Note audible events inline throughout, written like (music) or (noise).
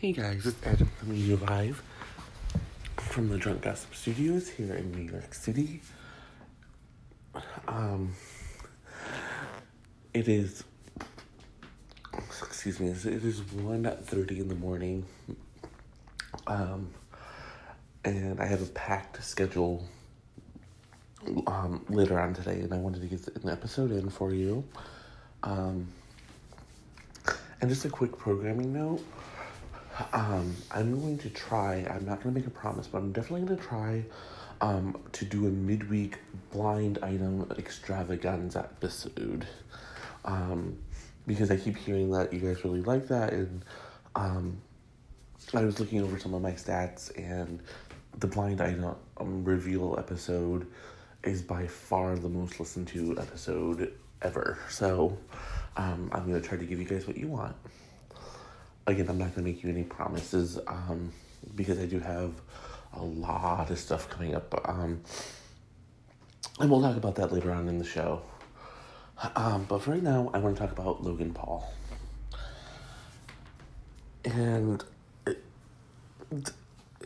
Hey guys, it's Adam coming to you live from the Drunk Gossip Studios here in New York City. Um, it is, excuse me, it is 1.30 in the morning. Um, and I have a packed schedule um, later on today, and I wanted to get an episode in for you. Um, and just a quick programming note. Um, I'm going to try, I'm not going to make a promise, but I'm definitely going to try um, to do a midweek blind item extravaganza episode. Um, because I keep hearing that you guys really like that, and um, I was looking over some of my stats, and the blind item reveal episode is by far the most listened to episode ever. So um, I'm going to try to give you guys what you want again, I'm not going to make you any promises um, because I do have a lot of stuff coming up. Um, and we'll talk about that later on in the show. Um, but for right now, I want to talk about Logan Paul. And it,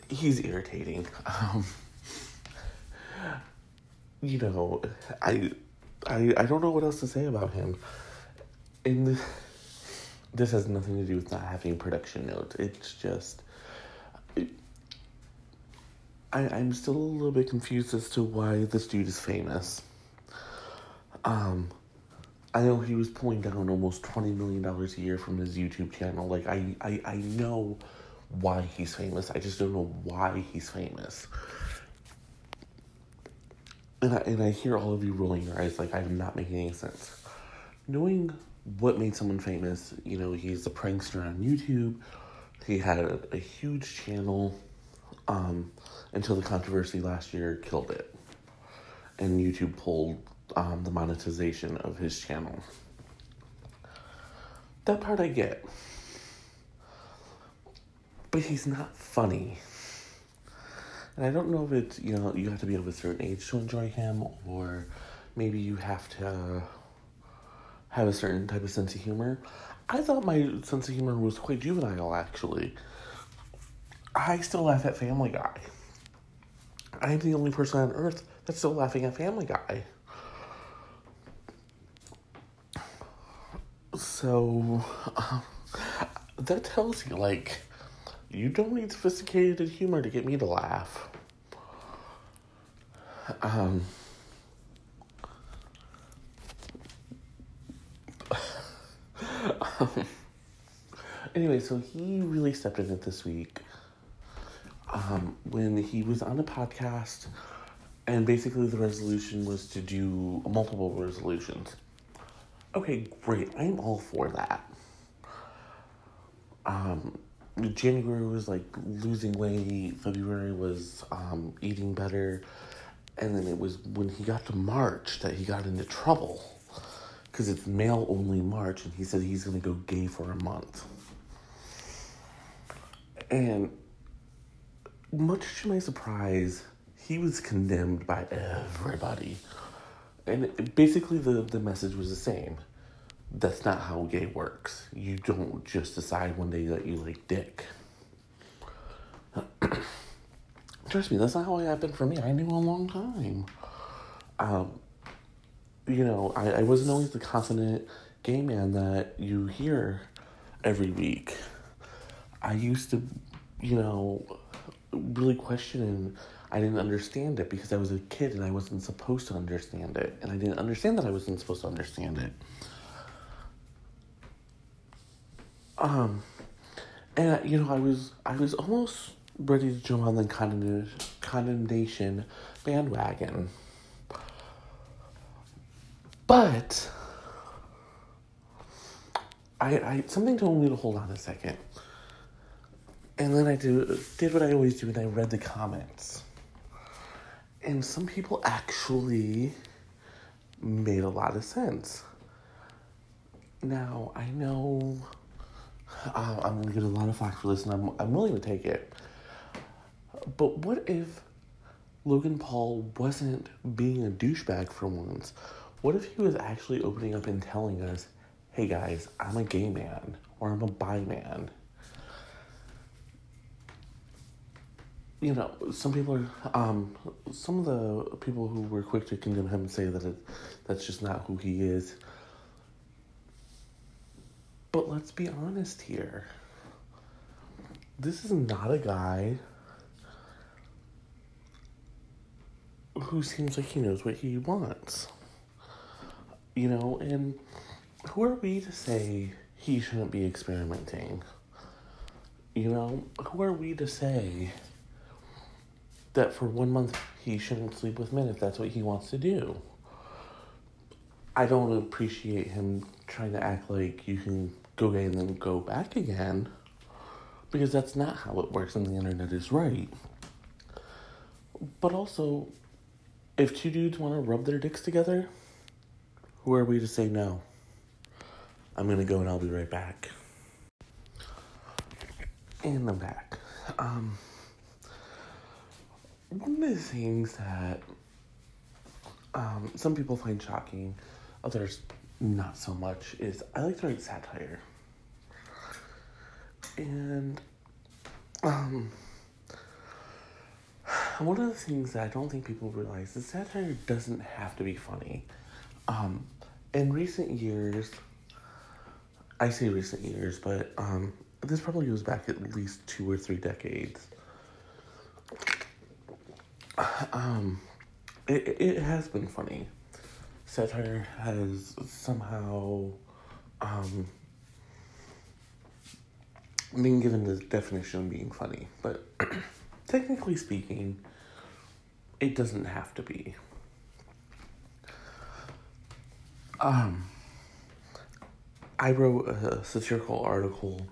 he's irritating. Um, you know, I, I, I don't know what else to say about him. In the, this has nothing to do with not having production notes. It's just. It, I, I'm still a little bit confused as to why this dude is famous. Um, I know he was pulling down almost $20 million a year from his YouTube channel. Like, I, I, I know why he's famous. I just don't know why he's famous. And I, and I hear all of you rolling your eyes like I'm not making any sense. Knowing what made someone famous. You know, he's a prankster on YouTube. He had a, huge channel um, until the controversy last year killed it. And YouTube pulled um, the monetization of his channel. That part I get. But he's not funny. And I don't know if it's, you know, you have to be of a certain age to enjoy him, or maybe you have to have a certain type of sense of humor. I thought my sense of humor was quite juvenile, actually. I still laugh at Family Guy. I'm the only person on earth that's still laughing at Family Guy. So, (laughs) that tells you, like, you don't need sophisticated humor to get me to laugh. Um, (laughs) anyway, so he really stepped in it this week um, when he was on a podcast, and basically the resolution was to do multiple resolutions. Okay, great. I'm all for that. Um, January was like losing weight. February was um, eating better. And then it was when he got to March that he got into trouble because it's male only March, and he said he's to go gay for a month. And much to my surprise, he was condemned by everybody. And basically, the, the message was the same. That's not how gay works. You don't just decide one day that you like dick. (clears throat) Trust me, that's not how it happened for me. I knew a long time. Um, you know, I, I wasn't always the confident gay man that you hear every week. I used to, you know, really question and I didn't understand it because I was a kid and I wasn't supposed to understand it. And I didn't understand that I wasn't supposed to understand it. Um, and you know, I was I was almost ready to jump on the condemnation bandwagon. But I, I something told me to hold on a second. And then I do, did what I always do and I read the comments. And some people actually made a lot of sense. Now, I know uh, I'm going to get a lot of flack for this and I'm, I'm willing to take it. But what if Logan Paul wasn't being a douchebag for once? What if he was actually opening up and telling us, hey guys, I'm a gay man or I'm a bi man? you know, some people are, um, some of the people who were quick to condemn him say that it, that's just not who he is. But let's be honest here. This is not a guy who seems like he knows what he wants. You know, and who are we to say he shouldn't be experimenting? You know, who are we to say that for one month he shouldn't sleep with men if that's what he wants to do? I don't appreciate him trying to act like you can go gay and then go back again because that's not how it works and the internet is right. But also, if two dudes want to rub their dicks together, who are we to say no? I'm gonna go and I'll be right back. And I'm back. Um, one of the things that um, some people find shocking, others not so much, is I like to write satire. And um, one of the things that I don't think people realize is satire doesn't have to be funny. Um, in recent years, I say recent years, but um, this probably goes back at least two or three decades. Um, it, it has been funny. Satire has somehow um, been given the definition of being funny, but (clears throat) technically speaking, it doesn't have to be. Um, I wrote a satirical article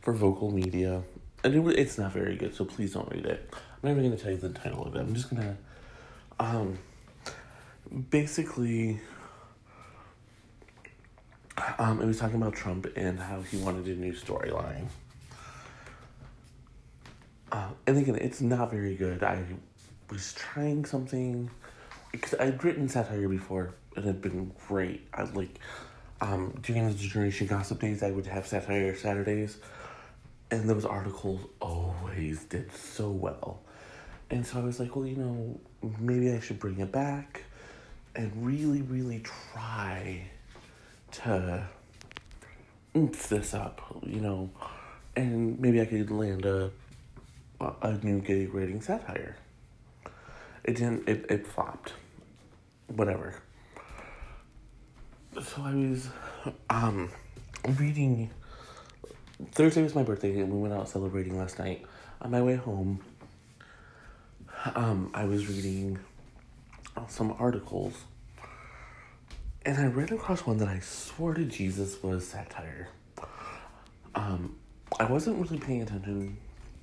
for Vocal Media, and it, it's not very good, so please don't read it. I'm not even going to tell you the title of it. I'm just going to, um, basically, um, it was talking about Trump and how he wanted a new storyline. Uh, and again, it's not very good. I was trying something because I'd written satire before it had been great. I like um, during the Generation Gossip days, I would have satire Saturdays, and those articles always did so well. And so I was like, well, you know, maybe I should bring it back and really, really try to oomph this up, you know, and maybe I could land a a new gay writing satire. It didn't. It it flopped. Whatever. So I was, um, reading. Thursday was my birthday, and we went out celebrating last night. On my way home, um, I was reading some articles, and I ran across one that I swore to Jesus was satire. Um, I wasn't really paying attention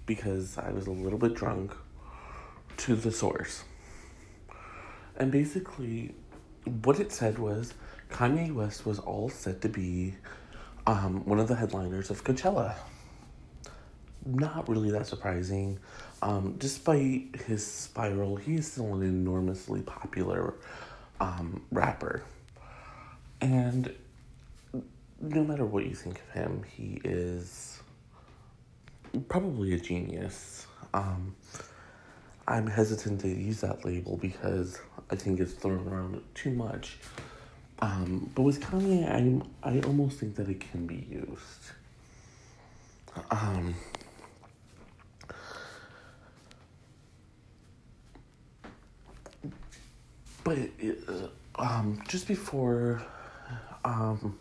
because I was a little bit drunk to the source. And basically, what it said was Kanye West was all set to be um, one of the headliners of Coachella. Not really that surprising. Um, despite his spiral, he is still an enormously popular um, rapper. And no matter what you think of him, he is probably a genius. Um, I'm hesitant to use that label because I think it's thrown around too much. Um, but with Kanye, I I almost think that it can be used. Um, but uh, um, just before, um,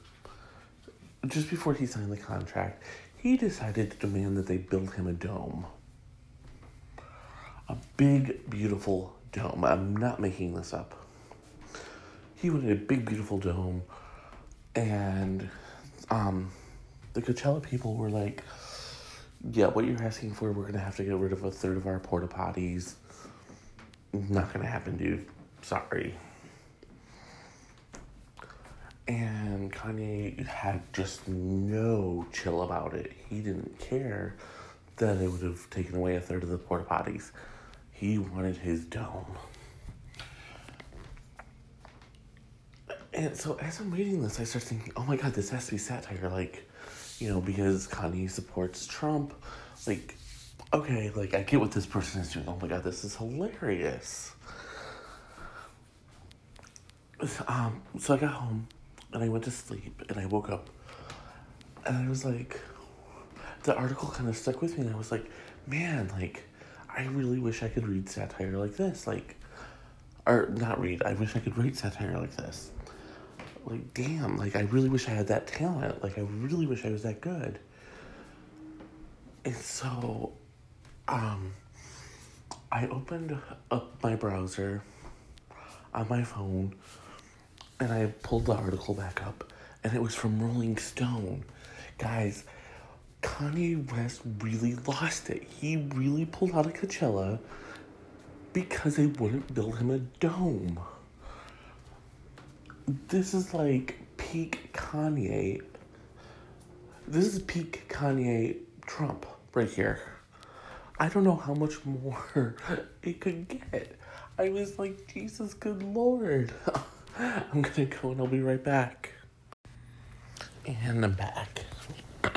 just before he signed the contract, he decided to demand that they build him a dome. A big, beautiful dome. I'm not making this up. He wanted a big, beautiful dome, and um, the Coachella people were like, "Yeah, what you're asking for, we're gonna have to get rid of a third of our porta potties. Not gonna happen, dude. Sorry." And Kanye had just no chill about it. He didn't care that it would have taken away a third of the porta potties. He wanted his dome. And so as I'm reading this, I start thinking, oh my god, this has to be satire. Like, you know, because Kanye supports Trump. Like, okay, like I get what this person is doing. Oh my god, this is hilarious. Um, so I got home and I went to sleep and I woke up and I was like, the article kind of stuck with me and I was like, man, like, I really wish I could read satire like this. Like, or not read, I wish I could write satire like this. Like, damn, like, I really wish I had that talent. Like, I really wish I was that good. And so, um, I opened up my browser on my phone and I pulled the article back up, and it was from Rolling Stone. Guys, Kanye West really lost it. He really pulled out of Coachella because they wouldn't build him a dome. This is like peak Kanye. This is peak Kanye Trump right here. I don't know how much more (laughs) it could get. I was like, Jesus, good lord. (laughs) I'm gonna go and I'll be right back. And I'm back. (clears throat)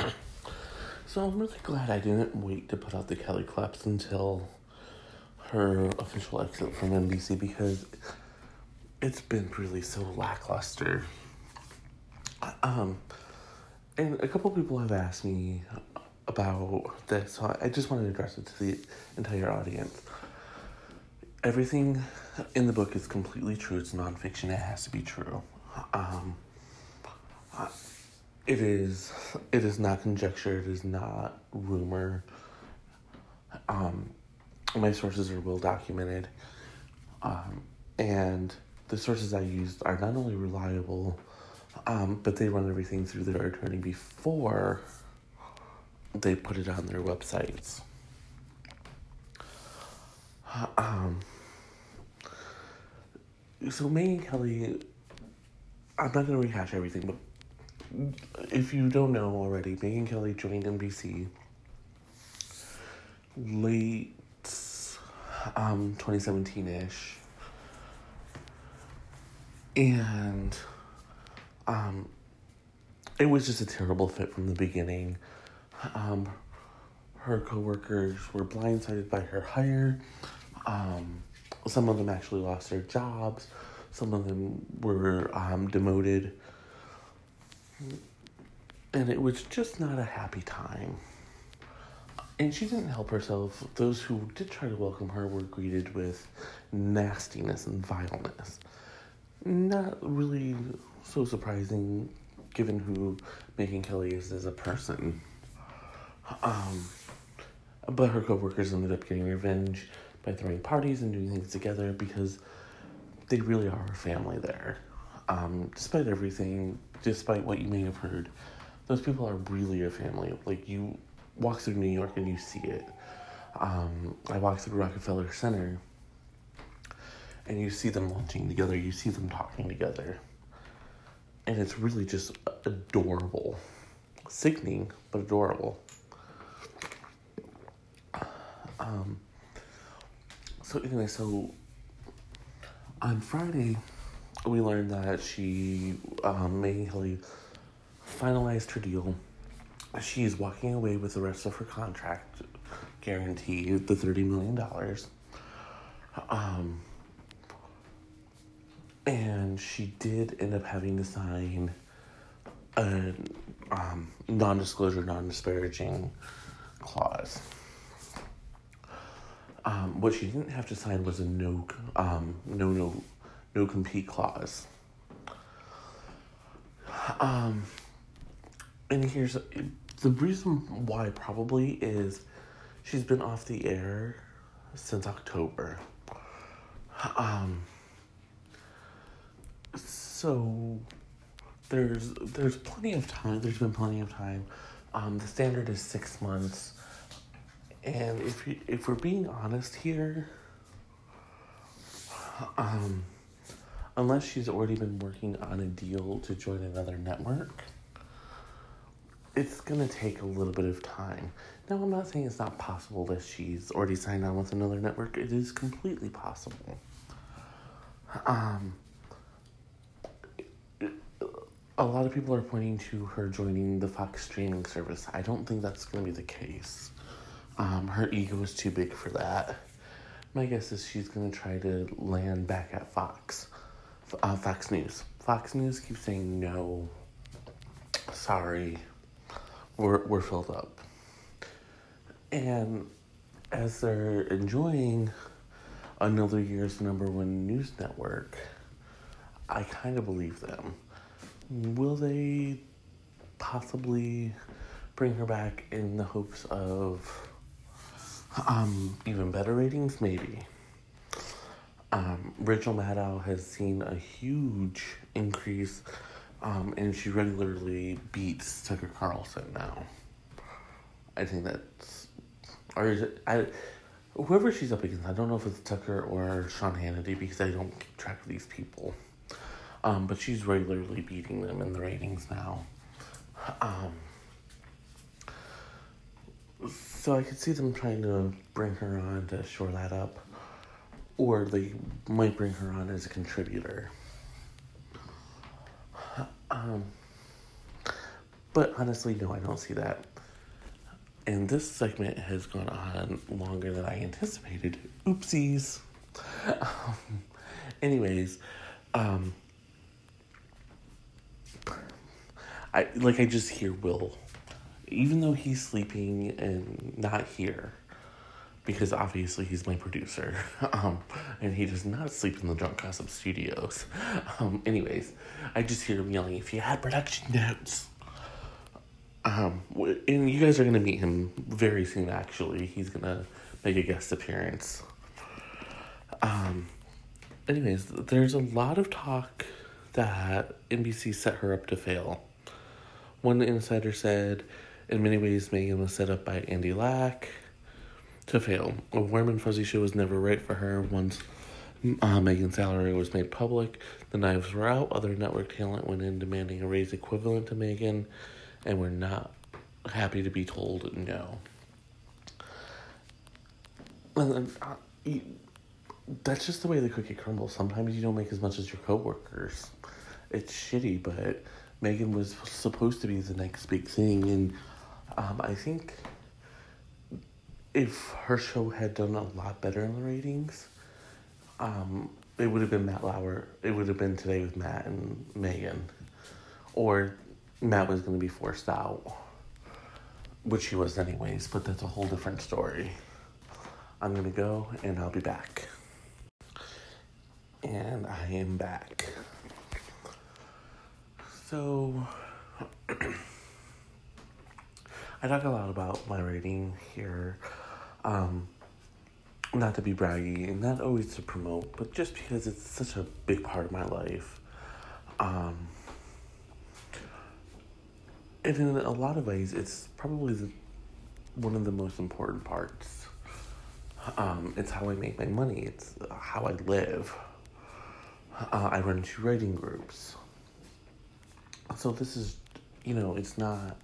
so I'm really glad I didn't wait to put out the Kelly claps until her official exit from NBC because it's been really so lackluster. Um, and a couple people have asked me about this, so I just want to address it to the entire audience. Everything in the book is completely true. It's nonfiction. It has to be true. Um, it is. It is not conjecture. It is not rumor. Um, my sources are well documented, um, and the sources I used are not only reliable, um, but they run everything through their attorney before they put it on their websites. Um, so Megyn Kelly, I'm not gonna rehash everything, but if you don't know already, Megyn Kelly joined NBC late um 2017 ish, and um it was just a terrible fit from the beginning. Um, her coworkers were blindsided by her hire. Um, some of them actually lost their jobs. Some of them were um, demoted. And it was just not a happy time. And she didn't help herself. Those who did try to welcome her were greeted with nastiness and vileness. Not really so surprising given who Megyn Kelly is as a person. Um, but her coworkers ended up getting revenge by throwing parties and doing things together because they really are a family there. Um, despite everything, despite what you may have heard, those people are really a family. Like you walk through New York and you see it. Um, I walk through Rockefeller Center and you see them lunching together, you see them talking together. And it's really just adorable. Sickening, but adorable. Um, so anyway, so on Friday, we learned that she, um, Megyn Kelly, finalized her deal. She is walking away with the rest of her contract guarantee, the thirty million dollars. Um, and she did end up having to sign a um, non-disclosure, non-disparaging clause. Um, what she didn't have to sign was a no, um, no, no, no compete clause. Um, and here's the reason why probably is she's been off the air since October. Um, so there's there's plenty of time. There's been plenty of time. Um, the standard is six months. And if you, if we're being honest here, um, unless she's already been working on a deal to join another network, it's gonna take a little bit of time. Now, I'm not saying it's not possible that she's already signed on with another network. It is completely possible. Um, a lot of people are pointing to her joining the Fox streaming service. I don't think that's gonna be the case. Um, her ego is too big for that. My guess is she's gonna try to land back at Fox, uh, Fox News. Fox News keeps saying no. Sorry, we're we're filled up. And as they're enjoying another year's number one news network, I kind of believe them. Will they possibly bring her back in the hopes of um, even better ratings, maybe. Um, Rachel Maddow has seen a huge increase, um, and she regularly beats Tucker Carlson now. I think that's, or it, I, whoever she's up against, I don't know if it's Tucker or Sean Hannity because I don't keep track of these people. Um, but she's regularly beating them in the ratings now. Um, so I could see them trying to bring her on to shore that up, or they might bring her on as a contributor. Um, but honestly, no, I don't see that. And this segment has gone on longer than I anticipated. Oopsies. (laughs) Um, anyways, um, I like I just hear Will even though he's sleeping and not here, because obviously he's my producer, (laughs) um, and he does not sleep in the Drunk Gossip Studios. (laughs) Um, anyways, I just hear him yelling, "If you had production notes." Um, and you guys are gonna meet him very soon. Actually, he's gonna make a guest appearance. Um, anyways, there's a lot of talk that NBC set her up to fail. One insider said in many ways, Megyn was set up by Andy Lack to fail. A warm and fuzzy show was never right for her. Once uh, Megyn's salary was made public, the knives were out. Other network talent went in demanding a raise equivalent to Megyn, and were not happy to be told no. And uh, you, that's just the way the cookie crumbles. Sometimes you don't make as much as your coworkers. It's shitty, but Megyn was supposed to be the next big thing, and um, I think if her show had done a lot better in the ratings, um, it would have been Matt Lauer. It would have been today with Matt and Megyn, or Matt was going to be forced out, which he was anyways. But that's a whole different story. I'm gonna go, and I'll be back. And I am back. So. (clears throat) I talk a lot about my writing here. Um, not to be braggy and not always to promote, but just because it's such a big part of my life. Um, and in a lot of ways, it's probably the, one of the most important parts. Um, it's how I make my money. It's how I live. Uh, I run two writing groups. So this is, you know, it's not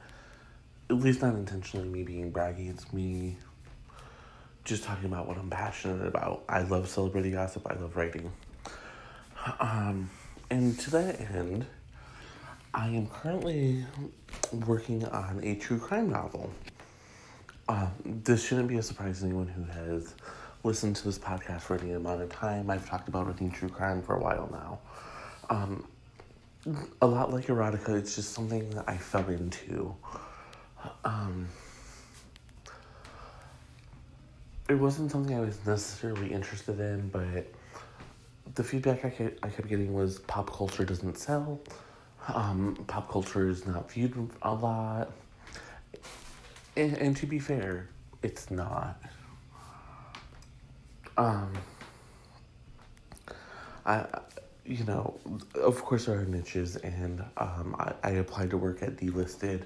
at least not intentionally me being braggy. It's me just talking about what I'm passionate about. I love celebrity gossip. I love writing. Um, and to that end, I am currently working on a true crime novel. Um, this shouldn't be a surprise to anyone who has listened to this podcast for any amount of time. I've talked about writing true crime for a while now. Um, a lot like erotica, it's just something that I fell into um, it wasn't something I was necessarily interested in, but the feedback I kept, I kept getting was pop culture doesn't sell. Um, pop culture is not viewed a lot. And, and to be fair, it's not. Um, I, you know, of course there are niches, and um, I, I applied to work at Dlisted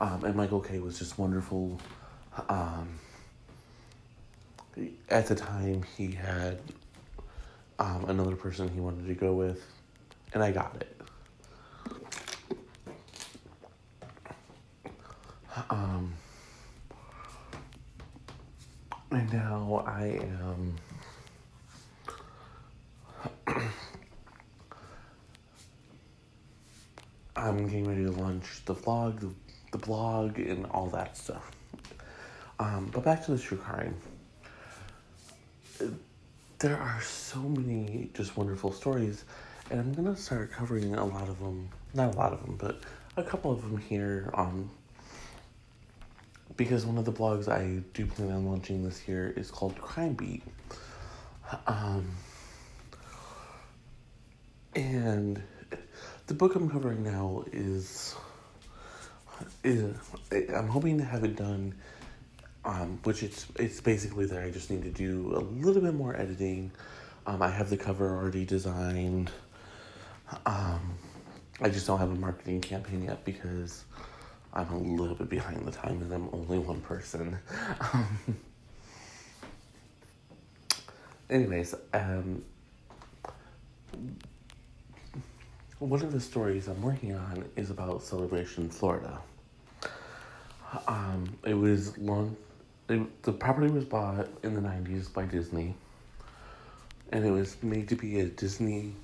um, and Michael K was just wonderful. Um, at the time, he had um, another person he wanted to go with, and I got it. Um, and now I am. I'm getting ready to launch the vlog, the blog and all that stuff. Um, but back to the true crime. There are so many just wonderful stories, and I'm gonna start covering a lot of them. Not a lot of them, but a couple of them here. Um, because one of the blogs I do plan on launching this year is called Crime Beat. Um, and the book I'm covering now is, is I'm hoping to have it done um, which it's it's basically there. I just need to do a little bit more editing. Um, I have the cover already designed. Um, I just don't have a marketing campaign yet because I'm a little bit behind the time and I'm only one person. (laughs) Anyways, um, one of the stories I'm working on is about Celebration, Florida. Um, it was long it, the property was bought in the 90s by Disney, and it was made to be a Disney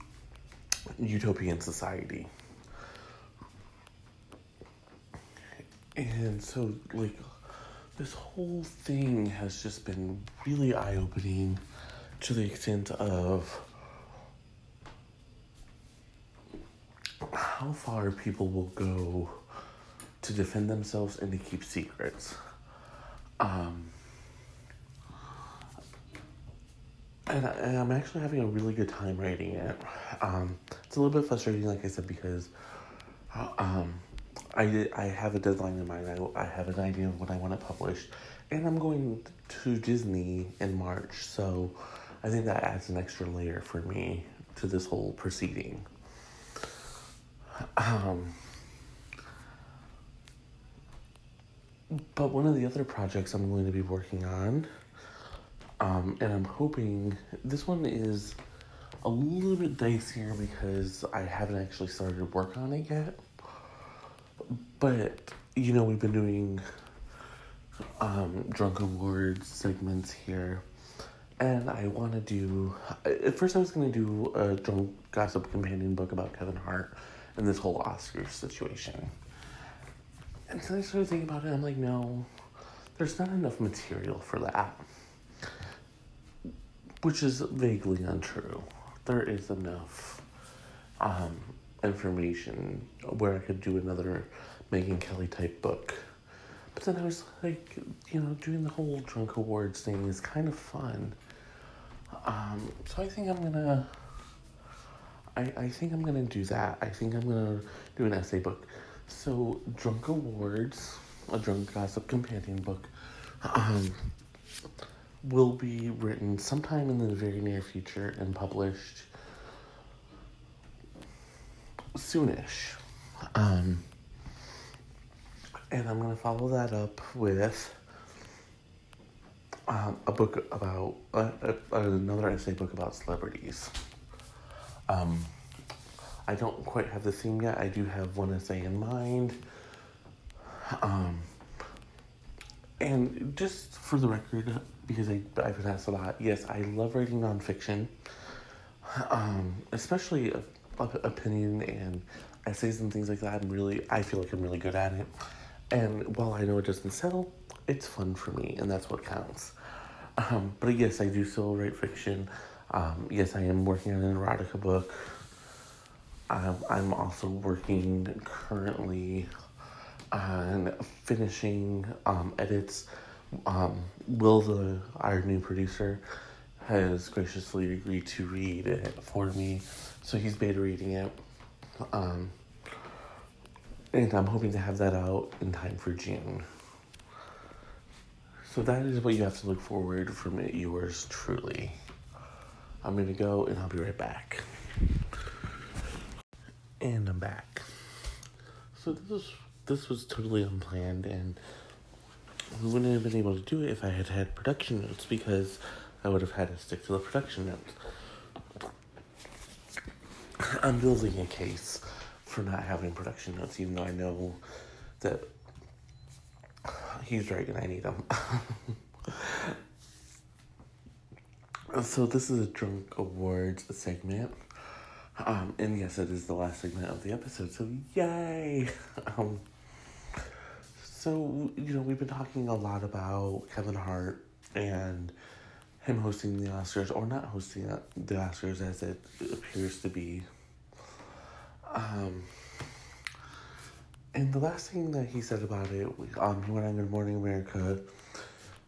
utopian society. And so, like, this whole thing has just been really eye opening to the extent of how far people will go to defend themselves and to keep secrets. Um, and, I, am actually having a really good time writing it. Um, it's a little bit frustrating, like I said, because uh, um, I I have a deadline in mind. I, I have an idea of what I want it published, and I'm going to Disney in March, so I think that adds an extra layer for me to this whole proceeding. Um, But one of the other projects I'm going to be working on, um, and I'm hoping this one is a little bit dicier because I haven't actually started work on it yet. But you know, we've been doing um, drunk awards segments here, and I want to do. At first, I was going to do a drunk gossip companion book about Kevin Hart and this whole Oscar situation. And so I started thinking about it, I'm like, no, there's not enough material for that. Which is vaguely untrue. There is enough um, information where I could do another Megyn Kelly type book. But then I was like, you know, doing the whole drunk awards thing is kind of fun. Um, so I think I'm gonna. I, I think I'm gonna do that. I think I'm gonna do an essay book. So, Drunk Awards, a drunk gossip companion book, um, will be written sometime in the very near future and published soonish. Um, and I'm to follow that up with um, a book about uh, another essay book about celebrities. Um, I don't quite have the theme yet. I do have one essay in mind. Um, and just for the record, because I, I've been asked a lot, yes, I love writing nonfiction, um, especially a, a, opinion and essays and things like that. I'm really, I feel like I'm really good at it. And while I know it doesn't sell, it's fun for me, and that's what counts. Um, but yes, I do still write fiction. Um, yes, I am working on an erotica book. Um, I'm also working currently on finishing um, edits. Um, Will, the our new producer, has graciously agreed to read it for me, so he's beta reading it. Um, and I'm hoping to have that out in time for June. So that is what you have to look forward from it, yours truly. I'm gonna go and I'll be right back. And I'm back. So this was this was totally unplanned, and we wouldn't have been able to do it if I had had production notes because I would have had to stick to the production notes. I'm building a case for not having production notes, even though I know that he's right and I need them. (laughs) so this is a drunk awards segment. Um, and yes, it is the last segment of the episode, so yay! (laughs) Um, so, you know, we've been talking a lot about Kevin Hart and him hosting the Oscars, or not hosting the Oscars as it appears to be. Um, and the last thing that he said about it um, he went on Good Morning America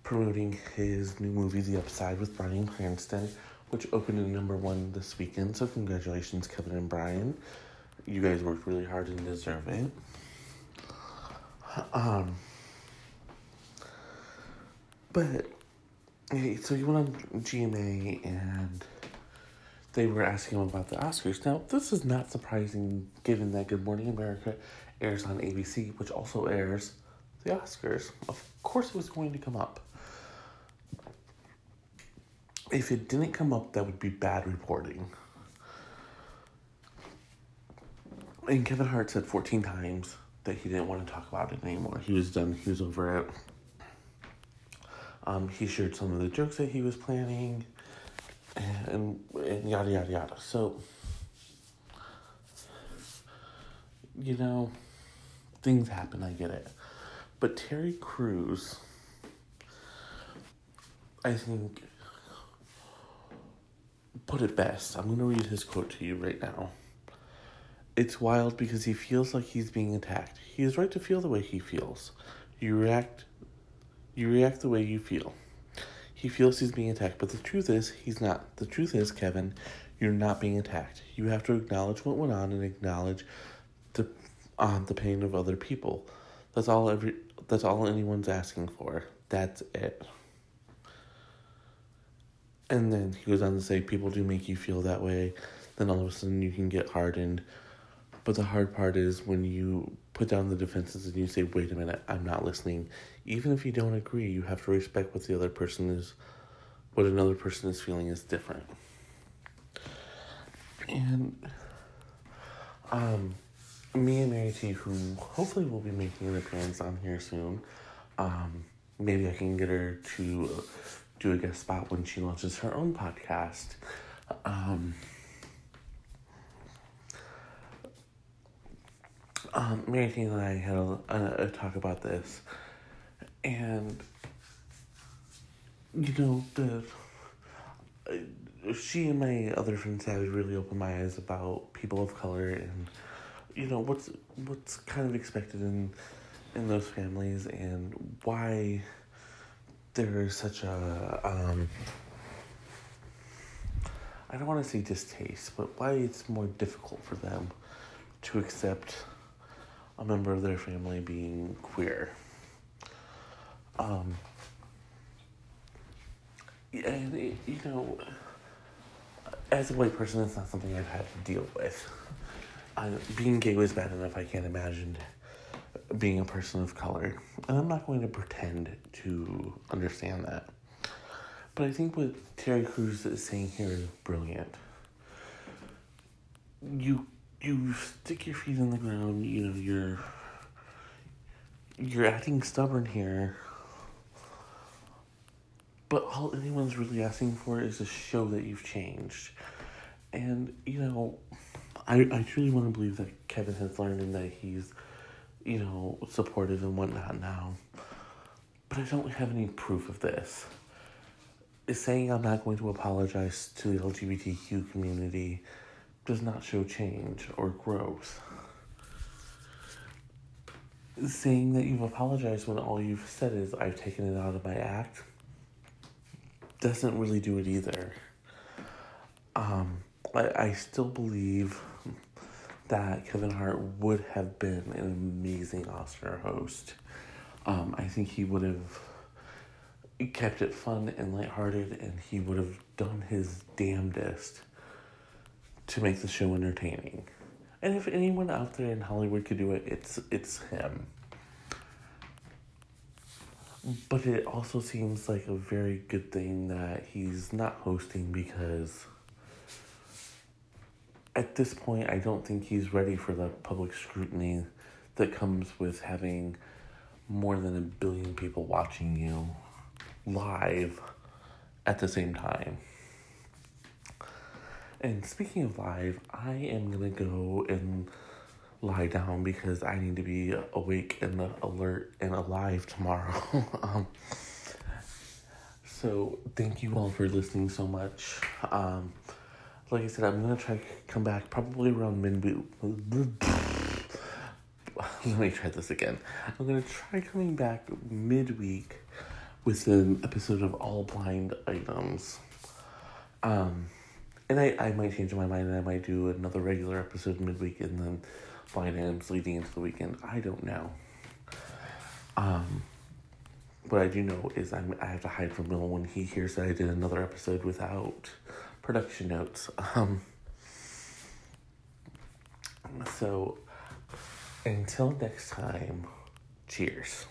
promoting his new movie, The Upside, with Bryan Cranston, which opened at number one this weekend. So, congratulations, Kevin and Bryan. You guys worked really hard and deserve it. Um, but so you went on GMA and they were asking him about the Oscars. Now, this is not surprising given that Good Morning America airs on ABC, which also airs the Oscars. Of course, it was going to come up. If it didn't come up, that would be bad reporting. And Kevin Hart said 14 times that he didn't want to talk about it anymore. He was done, he was over it. Um, he shared some of the jokes that he was planning and, and yada yada yada. So, you know, things happen, I get it. But Terry Crews, I think, put it best. I'm going to read his quote to you right now. It's wild because he feels like he's being attacked. He is right to feel the way he feels. You react you react the way you feel. He feels he's being attacked, but the truth is he's not. The truth is, Kevin, you're not being attacked. You have to acknowledge what went on and acknowledge the um, the pain of other people. That's all every that's all anyone's asking for. That's it. And then he goes on to say people do make you feel that way, then all of a sudden you can get hardened. But the hard part is when you put down the defenses and you say, wait a minute, I'm not listening. Even if you don't agree, you have to respect what the other person is, what another person is feeling is different. And um, me and Mary T, who hopefully will be making an appearance on here soon, um, maybe I can get her to do a guest spot when she launches her own podcast. Um, um, Mary and I had a, a, a, talk about this, and you know the uh, she and my other friends have really opened my eyes about people of color and you know what's what's kind of expected in in those families and why there is such a um, I don't want to say distaste, but why it's more difficult for them to accept a member of their family being queer. Um, and, you know, as a white person, it's not something I've had to deal with. I, being gay was bad enough, I can't imagine being a person of color. And I'm not going to pretend to understand that. But I think what Terry Crews is saying here is brilliant. You you stick your feet in the ground, you know, you're you're acting stubborn here. But all anyone's really asking for is to show that you've changed. And, you know, I, I truly want to believe that Kevin has learned and that he's, you know, supportive and whatnot now. But I don't have any proof of this. Is saying I'm not going to apologize to the LGBTQ community does not show change or growth. Saying that you've apologized when all you've said is, I've taken it out of my act, doesn't really do it either. Um, I, I still believe that Kevin Hart would have been an amazing Oscar host. Um, I think he would have kept it fun and lighthearted, and he would have done his damnedest to make the show entertaining. And if anyone out there in Hollywood could do it, it's it's him. But it also seems like a very good thing that he's not hosting because at this point I don't think he's ready for the public scrutiny that comes with having more than a billion people watching you live at the same time. And speaking of live, I am gonna go and lie down because I need to be awake and alert and alive tomorrow. (laughs) um, so thank you all for listening so much. Um, like I said, I'm gonna try to come back probably around midweek. (laughs) Let me try this again. I'm gonna try coming back midweek with an episode of all blind items. Um, and I, I might change my mind and I might do another regular episode midweek and then blind items leading into the weekend. I don't know. Um, what I do know is I'm, I have to hide from Bill when he hears that I did another episode without production notes. Um, so until next time, cheers.